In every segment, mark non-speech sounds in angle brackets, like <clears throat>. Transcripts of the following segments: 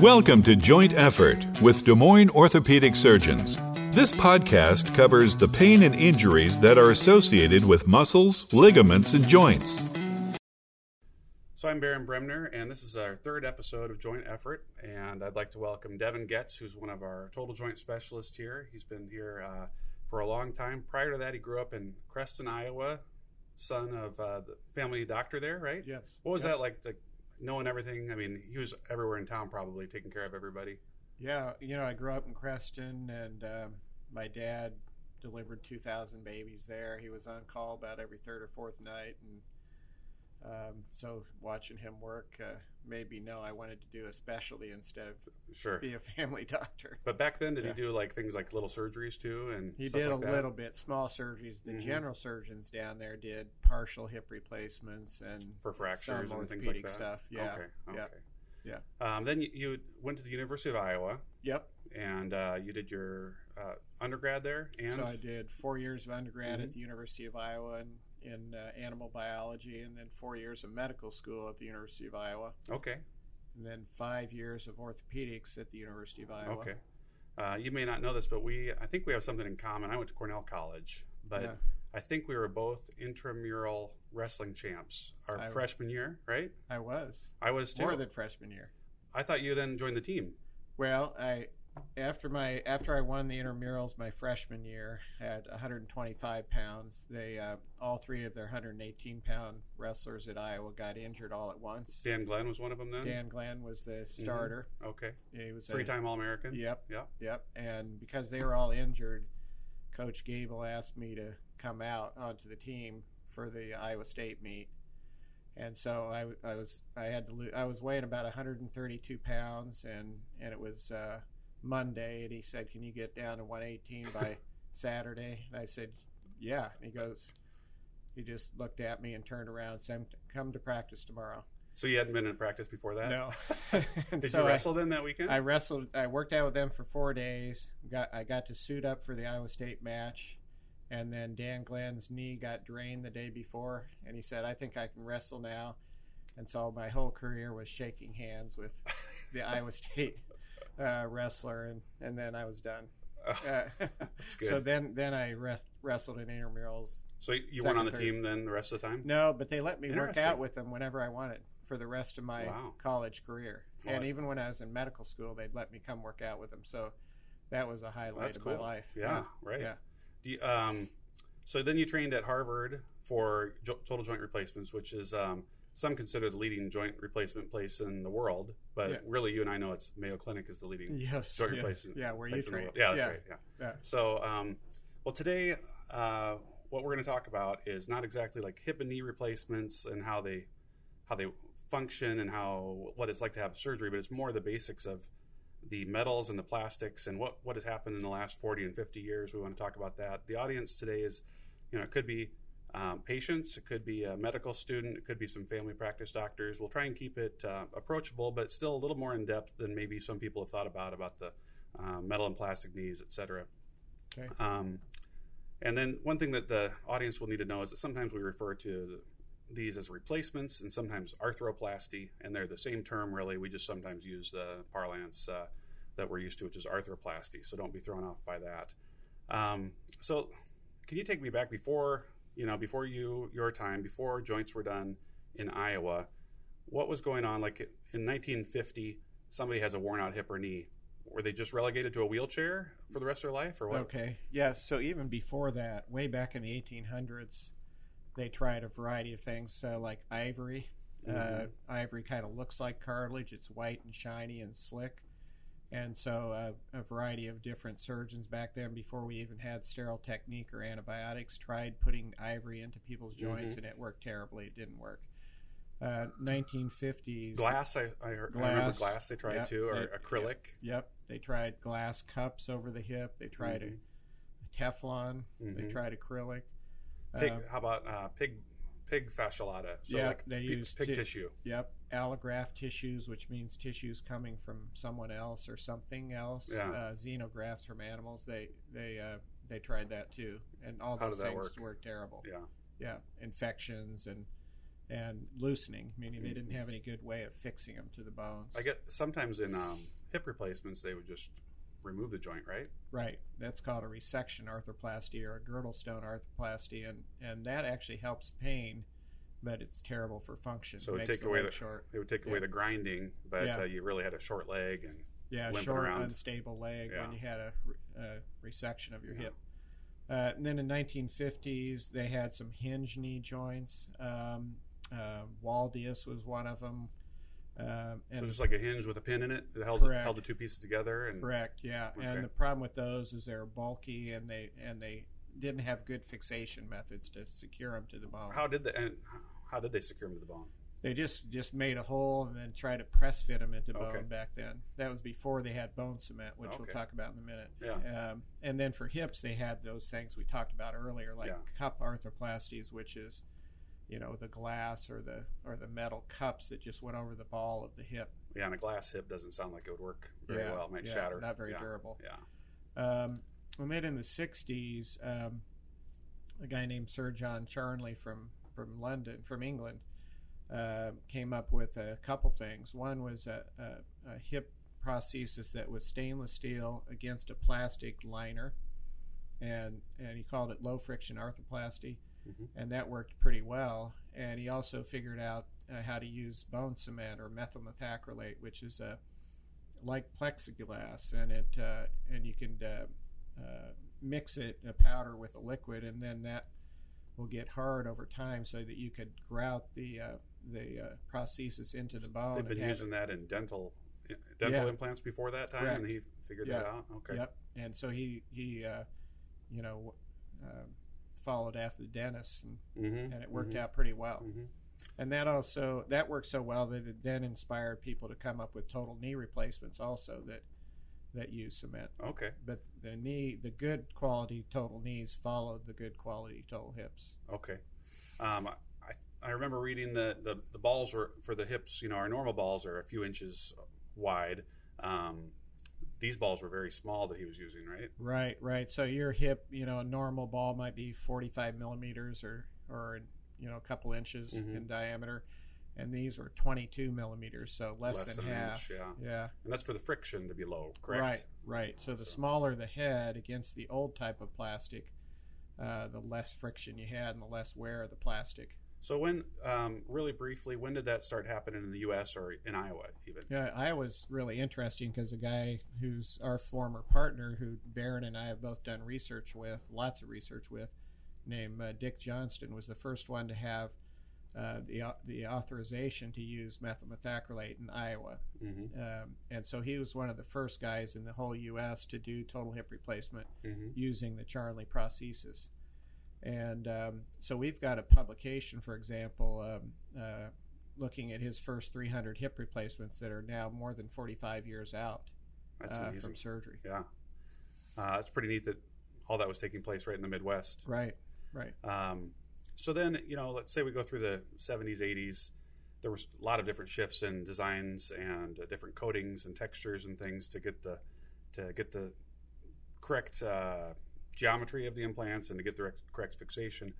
Welcome to Joint Effort with Des Moines Orthopedic Surgeons. This podcast covers the pain and injuries that are associated with muscles, ligaments, and joints. So I'm Barron Bremner, and this is our third episode of Joint Effort. And I'd like to welcome Devon Goetz, who's one of our total joint specialists here. He's been here uh, for a long time. Prior to that, he grew up in Creston, Iowa, son of uh, the family doctor there, right? Yes. What was Yep. that like, like knowing everything? I mean, he was everywhere in town, probably taking care of everybody. Yeah, you know, I grew up in Creston, and um, my dad delivered 2,000 babies there. He was on call about every third or fourth night, and um, so watching him work uh, made me know I wanted to do a specialty instead of Sure. be a family <laughs> doctor. But back then, did Yeah. he do like things like little surgeries too? And He did like a that? little bit, small surgeries. The Mhm. general surgeons down there did partial hip replacements and for fractures and things like that. stuff. Yeah. Okay. Okay. Yeah. Um, then you, you went to the University of Iowa. Yep. and uh, you did your uh, undergrad there. And So I did four years of undergrad Mhm. at the University of Iowa in, in uh, animal biology, and then four years of medical school at the University of Iowa, okay, and then five years of orthopedics at the University of Iowa. okay. Uh, you may not know this, but we I think we have something in common. I went to Cornell College, but Yeah. I think we were both intramural wrestling champs our I- freshman year, right? I was I was too. more than freshman year. I thought you then joined the team. Well, I after my after I won the intramurals my freshman year at 125 pounds, they uh, all three of their 118 pound wrestlers at Iowa got injured all at once. Dan Glenn was one of them then. Dan Glenn was the starter. Okay, He was a- three-time All-American. Yep. Yep. Yep. And because they were all injured, Coach Gable asked me to come out onto the team for the Iowa State meet. And so I, I was I had to lose, I was weighing about 132 pounds and and it was uh, Monday and he said can you get down to 118 by Saturday and I said yeah and he goes he just looked at me and turned around and said come to practice tomorrow So you hadn't been in practice before that. no <laughs> Did so you I- wrestle then that weekend? I wrestled. I worked out with them for four days. Got I got to suit up for the Iowa State match, and then Dan Glenn's knee got drained the day before, and he said, "I think I can wrestle now." And so my whole career was shaking hands with the <laughs> Iowa State uh, wrestler, and and then I was done. Uh, <laughs> That's good. <laughs> so then then I res- wrestled in intramurals. so you you weren't on the third. team then the rest of the time. No, but they let me work out with them whenever I wanted for the rest of my Wow. college career. Well, and even when I was in medical school, they'd let me come work out with them. So that was a highlight That's of cool. my life. Yeah, right. Yeah. Do you, um, so then you trained at Harvard for jo- total joint replacements, which is um, some consider the leading joint replacement place in the world, but Yeah. really you and I know it's Mayo Clinic is the leading Yes. joint yes. replacement. Yeah, where you place in the trained. world. Yeah, that's yeah. right. Yeah. Yeah. So, um, well, today uh, what we're going to talk about is not exactly like hip and knee replacements and how they how they function and how what it's like to have surgery, but it's more the basics of the metals and the plastics and what what has happened in the last 40 and 50 years. We want to talk about that. The audience today is, you know, it could be um, patients, it could be a medical student, it could be some family practice doctors. We'll try and keep it uh, approachable, but still a little more in depth than maybe some people have thought about about the uh, metal and plastic knees, et cetera. Okay. Um, and then one thing that the audience will need to know is that sometimes we refer to these as replacements and sometimes arthroplasty, and they're the same term really. We just sometimes use the parlance uh, that we're used to, which is arthroplasty. So don't be thrown off by that. Um, so can you take me back before you know before you your time before joints were done in Iowa? What was going on? Like in 1950, somebody has a worn out hip or knee. Were they just relegated to a wheelchair for the rest of their life, or what? Okay. Yes. So even before that, way back in the 1800s, they tried a variety of things uh, like ivory. Uh, Mhm. ivory kind of looks like cartilage. It's white and shiny and slick. And so uh, a variety of different surgeons back then, before we even had sterile technique or antibiotics, tried putting ivory into people's joints, Mhm. and it worked terribly. It didn't work. Uh, 1950s. Glass, I, I, heard, I remember Glass, glass they tried yeah, too, or they- acrylic. Yep. They tried glass cups over the hip. They tried Mhm. a Teflon. They Mhm. tried acrylic. Pig, Uh, how about uh, pig pig fascia lata? So Yeah, like they pig, use pig ti- tissue. Yep, allograft tissues, which means tissues coming from someone else or something else. Yeah. Uh, xenografts from animals. They they uh, they tried that too, and all How those things work? were terrible. Yeah. Yeah, infections and and loosening, meaning they didn't have any good way of fixing them to the bones. I get sometimes in um, hip replacements they would just remove the joint, right? Right. That's called a resection arthroplasty or a Girdlestone arthroplasty, and and that actually helps pain, but it's terrible for function. So it would makes take away the short. it would take away the grinding, but Yeah. uh, you really had a short leg and Yeah, short, around. unstable leg Yeah. when you had a, a resection of your Yeah. hip. Uh, and then in 1950s, they had some hinge knee joints. Um, uh, Walldius was one of them. Um, so just like a hinge with a pin in it that held Correct. held the two pieces together. And correct, yeah. Okay. And the problem with those is they're bulky and they and they didn't have good fixation methods to secure them to the bone. how did the and how did they secure them to the bone? they just just made a hole and then tried to press fit them into bone Okay. back then. That was before they had bone cement, which we'll talk about in a minute. Yeah. Um, and then for hips, they had those things we talked about earlier, like Yeah. cup arthroplasties, which is you know the glass or the or the metal cups that just went over the ball of the hip. Yeah, and a glass hip doesn't sound like it would work very Yeah, well. It might yeah, shatter. not very yeah. durable. Yeah. Um, and then in the '60s, um, a guy named Sir John Charnley from from London, from England, uh, came up with a couple things. One was a, a, a hip prosthesis that was stainless steel against a plastic liner, and and he called it low friction arthroplasty, Mhm. and that worked pretty well. And he also figured out uh, how to use bone cement or methyl methacrylate, which is a like plexiglass, and it uh, and you can uh, uh, mix it a powder with a liquid, and then that will get hard over time, so that you could grout the uh, the uh, prosthesis into the bone. They've been using that in dental dental Yeah. implants before that time, Correct. and he figured Yeah. that out. Okay. Yep. And so he he uh, you know uh, followed after the dentist, and, Mm-hmm. and it worked out pretty well. hmm And that also that worked so well that it then inspired people to come up with total knee replacements also that that use cement. Okay. But the knee, the good quality total knees followed the good quality total hips. Okay. Um, I, I remember reading that the, the balls were for the hips. You know, our normal balls are a few inches wide. These balls were very small that he was using, right? Right, right. So your hip, you know, a normal ball might be 45 millimeters or, or you know, a couple inches Mhm. in diameter. And these were 22 millimeters, so less, Less than, than half. inch, yeah. Yeah. And that's for the friction to be low, correct? Right, right. So the So- smaller the head against the old type of plastic, uh, the less friction you had and the less wear of the plastic. So when, um, really briefly, when did that start happening in the U.S. or in Iowa even? Yeah, Iowa's really interesting because a guy who's our former partner, who Barron and I have both done research with, lots of research with, named uh, Dick Johnston, was the first one to have uh, the the authorization to use methyl methacrylate in Iowa, Mm-hmm. um, and so he was one of the first guys in the whole U.S. to do total hip replacement Mm-hmm. using the Charnley prosthesis. And um, so we've got a publication, for example, um, uh, looking at his first 300 hip replacements that are now more than 45 years out uh, from surgery. Yeah. Uh, it's pretty neat that all that was taking place right in the Midwest. Right, right. Um, so then, you know, let's say we go through the 70s, 80s. There was a lot of different shifts in designs and uh, different coatings and textures and things to get the to get the correct uh, geometry of the implants and to get the correct fixation.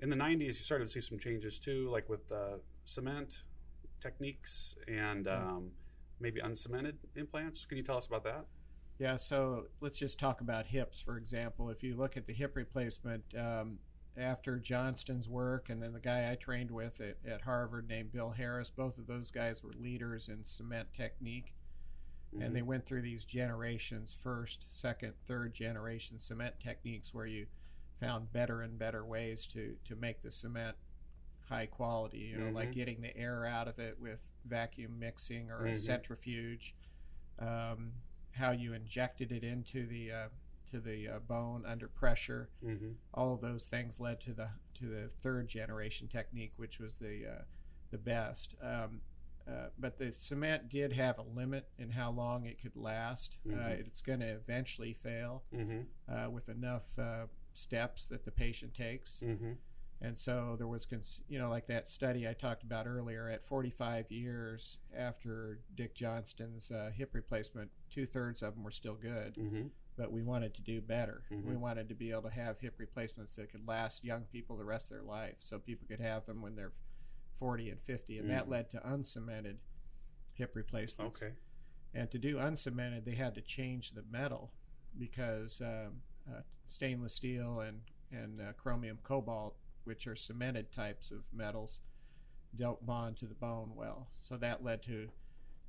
In the 90s, you started to see some changes too, like with uh, cement techniques and um, maybe uncemented implants. Can you tell us about that? Yeah, so let's just talk about hips, for example. If you look at the hip replacement, um, after Johnston's work and then the guy I trained with at, at Harvard named Bill Harris, both of those guys were leaders in cement technique. And they went through these generations first second third generation cement techniques where you found better and better ways to to make the cement high quality you know like Mhm. getting the air out of it with vacuum mixing or a Mhm. centrifuge um, how you injected it into the uh, to the uh, bone under pressure hmm all of those things led to the to the third generation technique, which was the uh, the best. Um, uh, but the cement did have a limit in how long it could last. Uh, Mhm. it's going to eventually fail hmm uh, with enough uh, steps that the patient takes. hmm And so there was, cons- you know, like that study I talked about earlier. At 45 years after Dick Johnston's uh, hip replacement, two thirds of them were still good hmm but we wanted to do better. Mhm. We wanted to be able to have hip replacements that could last young people the rest of their life, so people could have them when they're 40 and 50, and that Mm. led to uncemented hip replacements. Okay. And to do uncemented, they had to change the metal because um, uh, stainless steel and and uh, chromium cobalt, which are cemented types of metals, don't bond to the bone well. So that led to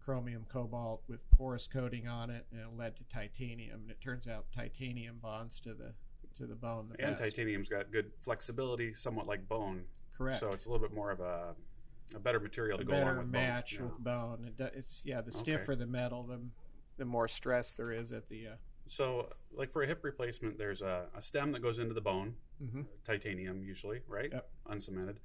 chromium cobalt with porous coating on it, and it led to titanium. And it turns out titanium bonds to the to the bone the And best. titanium's got good flexibility, somewhat like bone. Correct. So it's a little bit more of a a better material to a go along with match bone. Yeah. with bone. It, do- it's yeah, the Okay. stiffer the metal, the the more stress there is at the. Uh, So, like for a hip replacement, there's a, a stem that goes into the bone, mhm. titanium usually, right? Yep. Uncemented.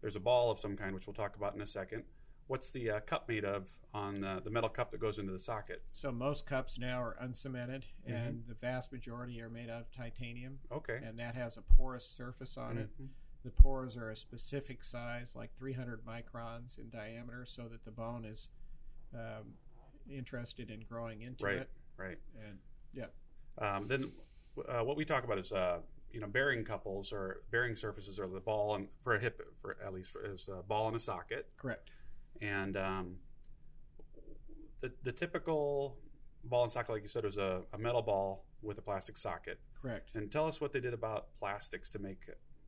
There's a ball of some kind, which we'll talk about in a second. What's the uh, cup made of on uh, the metal cup that goes into the socket? So most cups now are uncemented, Mhm. and the vast majority are made out of titanium, Okay. and that has a porous surface on it. The pores are a specific size, like 300 microns in diameter, so that the bone is um, interested in growing into Right. it. Right. And yeah, Um, then, uh, what we talk about is uh, you know bearing couples or bearing surfaces are the ball and for a hip, for at least for, is a ball and a socket, correct. and um, the the typical ball and socket, like you said, was a, a metal ball with a plastic socket. Correct. And tell us what they did about plastics to make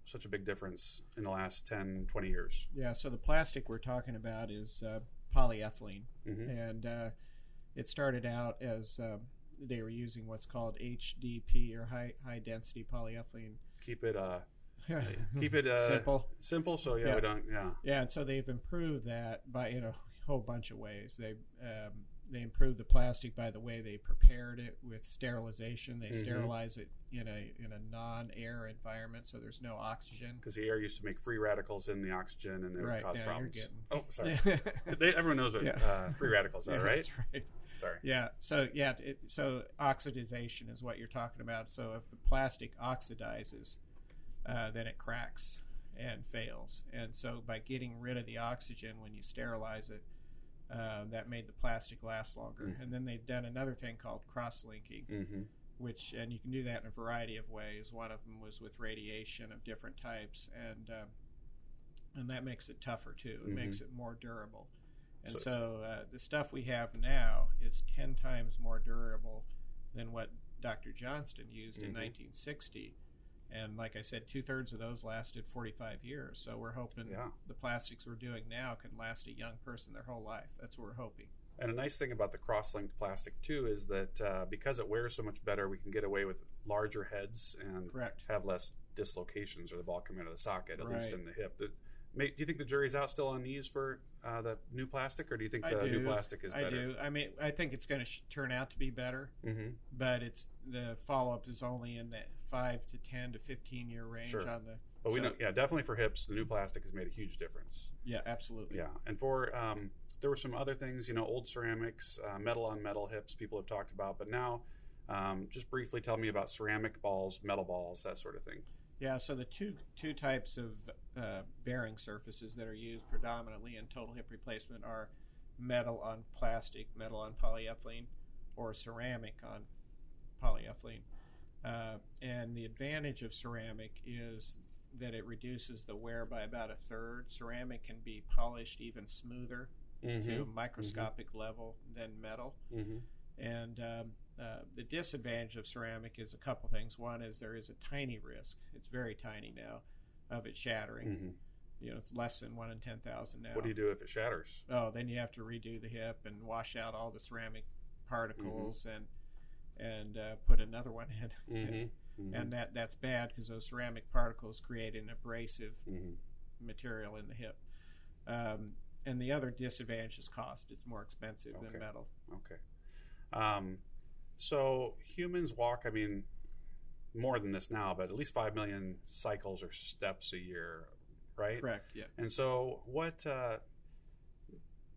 such a big difference in the last 10, 20 years. Yeah, so the plastic we're talking about is uh, polyethylene. hmm and uh, it started out as uh, they were using what's called HDP or high high density polyethylene. Keep it uh, <laughs> keep it uh, simple. simple. So yeah, Yeah. we don't. Yeah. Yeah, and so they've improved that by in a whole bunch of ways. They um, they improved the plastic by the way they prepared it with sterilization. They Mhm. sterilize it in a in a non-air environment, so there's no oxygen. Because the air used to make free radicals in the oxygen, and it would cause problems. getting. Oh, sorry. <laughs> they, everyone knows what Yeah. uh, free radicals are, <laughs> Yeah, right? That's right. Sorry. Yeah. So yeah. It, so oxidization is what you're talking about. So if the plastic oxidizes, uh, then it cracks and fails. And so by getting rid of the oxygen when you sterilize it, uh, that made the plastic last longer. Mm. And then they've done another thing called cross-linking, hmm which and you can do that in a variety of ways. One of them was with radiation of different types, and um, and that makes it tougher too. It Mhm. makes it more durable. And So- so, uh, the stuff we have now is ten times more durable than what Dr. Johnston used in Mhm. 1960. And like I said, two thirds of those lasted 45 years. So we're hoping Yeah. the plastics we're doing now can last a young person their whole life. That's what we're hoping. And a nice thing about the cross-linked plastic too is that uh, because it wears so much better, we can get away with larger heads and Correct. have less dislocations or the ball coming out of the socket, at least in the hip. The, do you think the jury's out still on these for uh, the new plastic, or do you think the new plastic is better? I better? do. I mean, I think it's going to sh- turn out to be better. Mm-hmm. but it's the follow up is only in the five to ten to fifteen year range Sure. on the. But we know, yeah, definitely for hips, the new plastic has made a huge difference. Yeah, absolutely. Yeah, and for um, there were some other things, you know, old ceramics, uh, metal on metal hips, people have talked about, but now. Um, just briefly tell me about ceramic balls, metal balls, that sort of thing. Yeah. So the two two types of uh, bearing surfaces that are used predominantly in total hip replacement are metal on plastic, metal on polyethylene, or ceramic on polyethylene. Uh, and the advantage of ceramic is that it reduces the wear by about a third. Ceramic can be polished even smoother to a microscopic level than metal. Mm-hmm. And um, uh, the disadvantage of ceramic is a couple things. One is there is a tiny risk; it's very tiny now of it shattering. Mm-hmm. You know, it's less than one in ten thousand now. What do you do if it shatters? Oh, then you have to redo the hip and wash out all the ceramic particles and and uh, put another one in. <laughs> Mm-hmm. And that that's bad because those ceramic particles create an abrasive mm-hmm. material in the hip. Um, and the other disadvantage is cost; it's more expensive Okay. than metal. Okay. Um, so humans walk, I mean, more than this now, but at least 5 million cycles or steps a year, right? Correct. Yeah. And so, what, uh,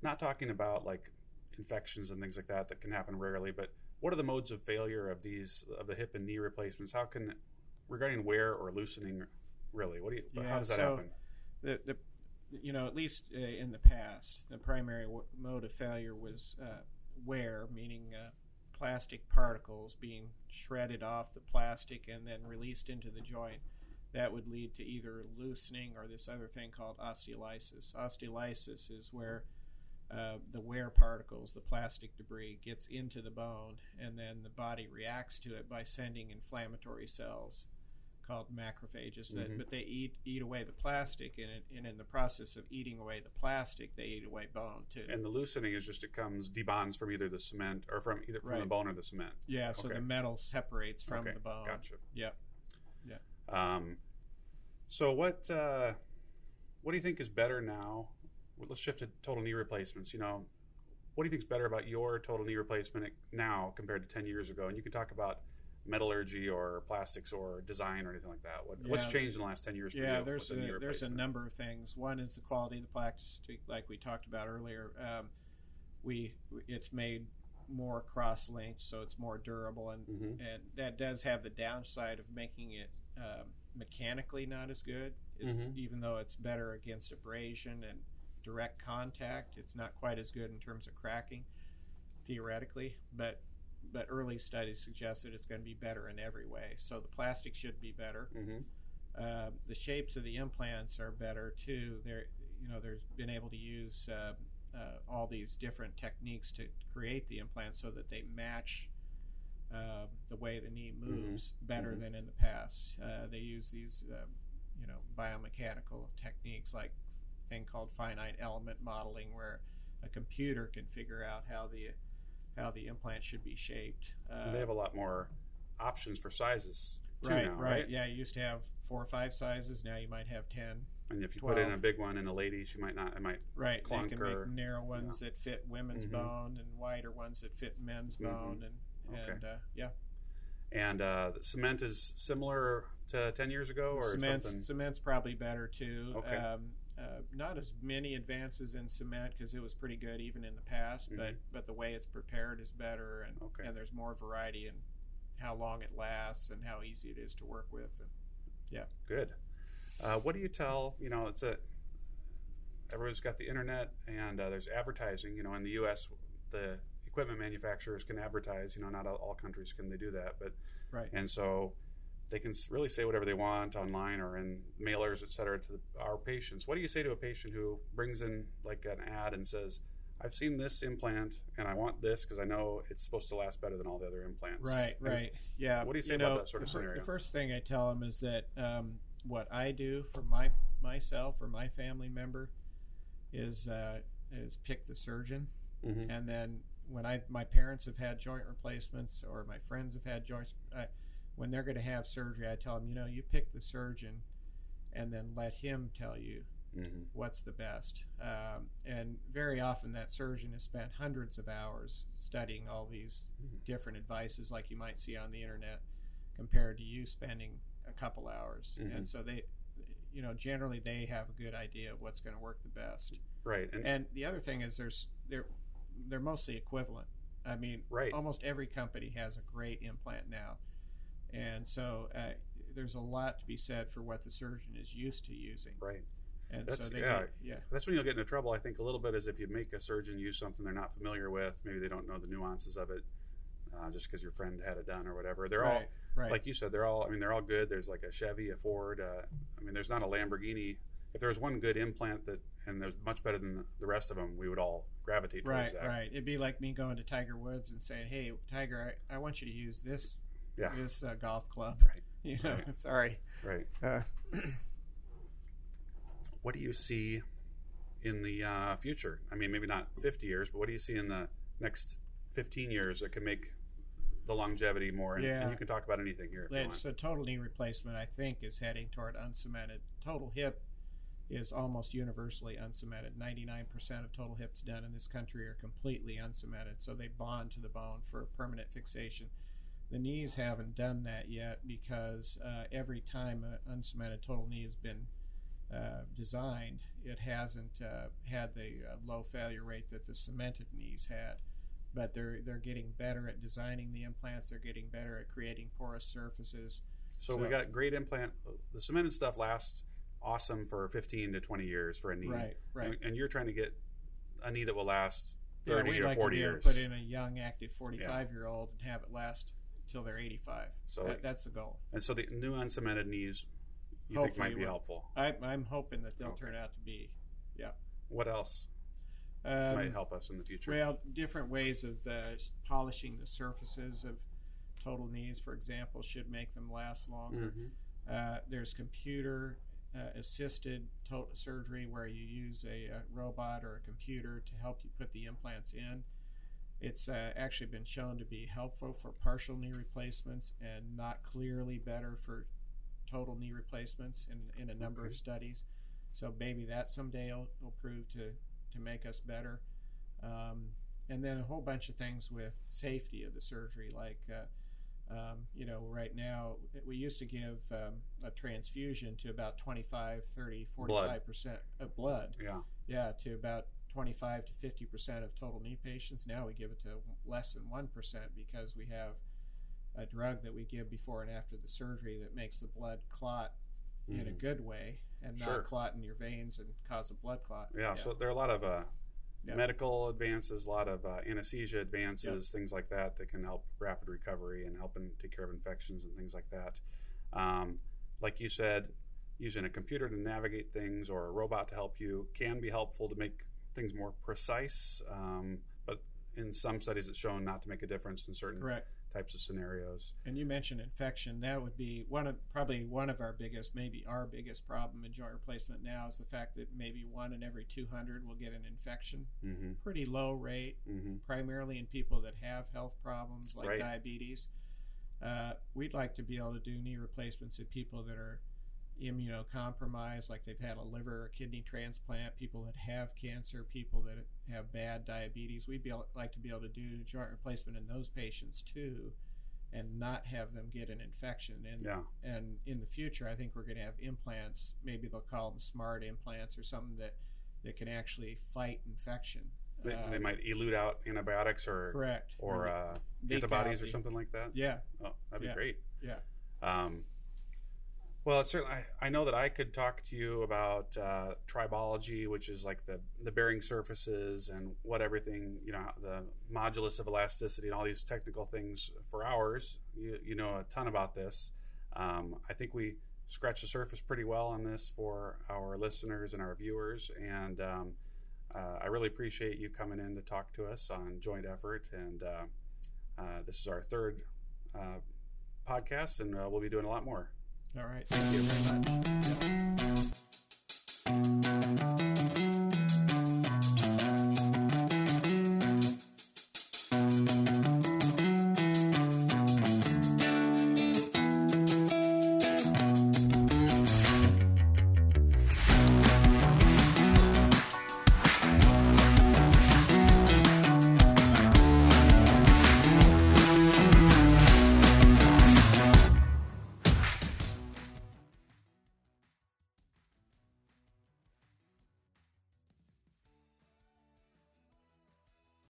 not talking about like infections and things like that that can happen rarely, but what are the modes of failure of these, of the hip and knee replacements? How can, regarding wear or loosening, really, what do you, how does that so- happen? the, the you know at least uh, in the past the primary w- mode of failure was uh, wear meaning uh, plastic particles being shredded off the plastic and then released into the joint that would lead to either loosening or this other thing called osteolysis. Osteolysis is where uh, the wear particles, the plastic debris, gets into the bone, and then the body reacts to it by sending inflammatory cells called macrophages. That, Mhm. but they eat eat away the plastic, and, it, and in the process of eating away the plastic, they eat away bone too. And the loosening is just it comes debonds from either the cement or from either from the bone or the cement. yeah, so okay. the metal separates from Okay, the bone. Gotcha. Yep. Um, so what uh, what do you think is better now? Well, Let's shift to total knee replacements. You know, what do you think is better about your total knee replacement now compared to ten years ago? And you can talk about metallurgy or plastics or design or anything like that. What, what's changed in the last ten years? Yeah, there's a, there's a number of things. One is the quality of the plastic, like we talked about earlier. Um, we it's made more cross linked, so it's more durable, and Mhm. and that does have the downside of making it um, mechanically not as good. Mhm. Even though it's better against abrasion and direct contact, it's not quite as good in terms of cracking, theoretically. But but early studies suggest that it's going to be better in every way. So the plastic should be better. Mhm. Uh, the shapes of the implants are better too. There, you know, there's been able to use uh, uh, all these different techniques to create the implants so that they match uh, the way the knee moves better Mhm. than in the past. Uh, they use these, uh, you know, biomechanical techniques like a thing called finite element modeling, where a computer can figure out how the how the implant should be shaped. Uh, they have a lot more options for sizes too right, now, right, right? Yeah, you used to have four or five sizes. Now you might have ten. And if you put in a big one in a lady, she might not. It might. Right, they can Clunker. make narrow ones that fit women's Mhm. bone and wider ones that fit men's Mhm. bone, and Okay. and uh, yeah, And uh, the cement is similar to ten years ago, or cement's something. cement's probably better too. Okay. Um, uh, not as many advances in cement because it was pretty good even in the past, but Mhm. but the way it's prepared is better, and Okay. and there's more variety in how long it lasts and how easy it is to work with. And, yeah, Good. Uh, what do you tell? You know, it's a everyone's got the internet, and uh, there's advertising. You know, in the U.S., the equipment manufacturers can advertise. You know, not all, all countries can they do that, but right. and so they can really say whatever they want online or in mailers, et cetera, to the, our patients. What do you say to a patient who brings in like an ad and says, "I've seen this implant, and I want this because I know it's supposed to last better than all the other implants." Right, And right. Yeah. what do you say you about know, that sort of scenario? The first thing I tell them is that um, what I do for my myself or my family member is uh, is pick the surgeon, Mhm. and then when I my parents have had joint replacements or my friends have had joints, I, when they're going to have surgery, I tell them, you know, you pick the surgeon, and then let him tell you Mhm. what's the best. Um, and very often that surgeon has spent hundreds of hours studying all these Mhm. different advices like you might see on the internet compared to you spending a couple hours. Mhm. And so they, you know, generally they have a good idea of what's going to work the best. Right. And, And the other thing is there's they're they're mostly equivalent. I mean, Right. almost every company has a great implant now. And so uh, there's a lot to be said for what the surgeon is used to using. right. And That's- so they yeah. get, yeah. That's when you'll get into trouble, I think, a little bit is if you make a surgeon use something they're not familiar with, maybe they don't know the nuances of it, uh, just because your friend had it done or whatever. They're all, right, right. like you said, they're all, I mean, they're all good. There's like a Chevy, a Ford. Uh, I mean, there's not a Lamborghini. If there was one good implant that, and there's much better than the, the rest of them, we would all gravitate towards right, that. right. It'd be like me going to Tiger Woods and saying, "Hey, Tiger, I, I want you to use this Yeah. this uh, golf club." Right. <laughs> You know, Right. sorry. Right. Uh, <clears throat> What do you see in the uh, future? I mean, maybe not 50 years, but what do you see in the next 15 years that can make the longevity more? And, and Yeah. you can talk about anything here if you Lit- want. so total knee replacement, I think, is heading toward uncemented. Total hip is almost universally uncemented. 99% of total hips done in this country are completely uncemented, so they bond to the bone for permanent fixation. The knees haven't done that yet because uh, every time an uncemented total knee has been uh, designed, it hasn't uh, had the uh, low failure rate that the cemented knees had. But they're they're getting better at designing the implants. They're getting better at creating porous surfaces. So, we So- got great implant. The cemented stuff lasts awesome for 15 to 20 years for a knee. Right, right. And, and you're trying to get a knee that will last Yeah, 30 we'd or like 40 to be able years. to put in a young, active 45 year old and have it last till they're 85. So- that, that's the goal. and so the new uncemented knees you think Hopefully might be will. helpful. I, I'm hoping that they'll Okay. turn out to be. Yeah. What else Um, might help us in the future? Well, different ways of uh, polishing the surfaces of total knees, for example, should make them last longer. Mhm. Uh, there's computer uh, assisted surgery where you use a, a robot or a computer to help you put the implants in. It's uh, actually been shown to be helpful for partial knee replacements and not clearly better for total knee replacements in, in a number of studies. So maybe that someday will, will prove to, to make us better. Um, and then a whole bunch of things with safety of the surgery, like uh, um, you know, right now we used to give um, a transfusion to about 25, 30, 45 percent of blood. Yeah. Yeah, to about 25 to 50 percent of total knee patients. Now we give it to less than one percent because we have a drug that we give before and after the surgery that makes the blood clot in a Mhm. good way and Sure. not clot in your veins and cause a blood clot. Yeah, so there are a lot of uh, Yeah. medical advances, a lot of uh, anesthesia advances, things like that that can help rapid recovery and helping take care of infections and things like that. Um, like you said, using a computer to navigate things or a robot to help you can be helpful to make things more precise. Um, but in some studies, it's shown not to make a difference in certain correct. types of scenarios. And you mentioned infection. That would be one of probably one of our biggest, maybe our biggest problem in joint replacement now is the fact that maybe one in every 200 will get an infection. hmm Pretty low rate, hmm primarily in people that have health problems like Right. diabetes. Uh, we'd like to be able to do knee replacements in people that are immunocompromised, like they've had a liver or kidney transplant, people that have cancer, people that have bad diabetes. We'd be able, like to be able to do joint replacement in those patients too, and not have them get an infection. And Yeah. and in the future, I think we're going to have implants. Maybe they'll call them smart implants or something that that can actually fight infection. They, they Um, might elute out antibiotics or correct or Or uh, antibodies out or something like that. Yeah, Oh, that'd be Yeah. great. yeah. Um, well, certainly, I, I know that I could talk to you about uh, tribology, which is like the, the bearing surfaces and what everything, you know, the modulus of elasticity and all these technical things for hours. You, you know a ton about this. Um, I think we scratched the surface pretty well on this for our listeners and our viewers. And um, uh, I really appreciate you coming in to talk to us on joint effort. And uh, uh, this is our third uh, podcast, and uh, we'll be doing a lot more. All right. Thank you very much.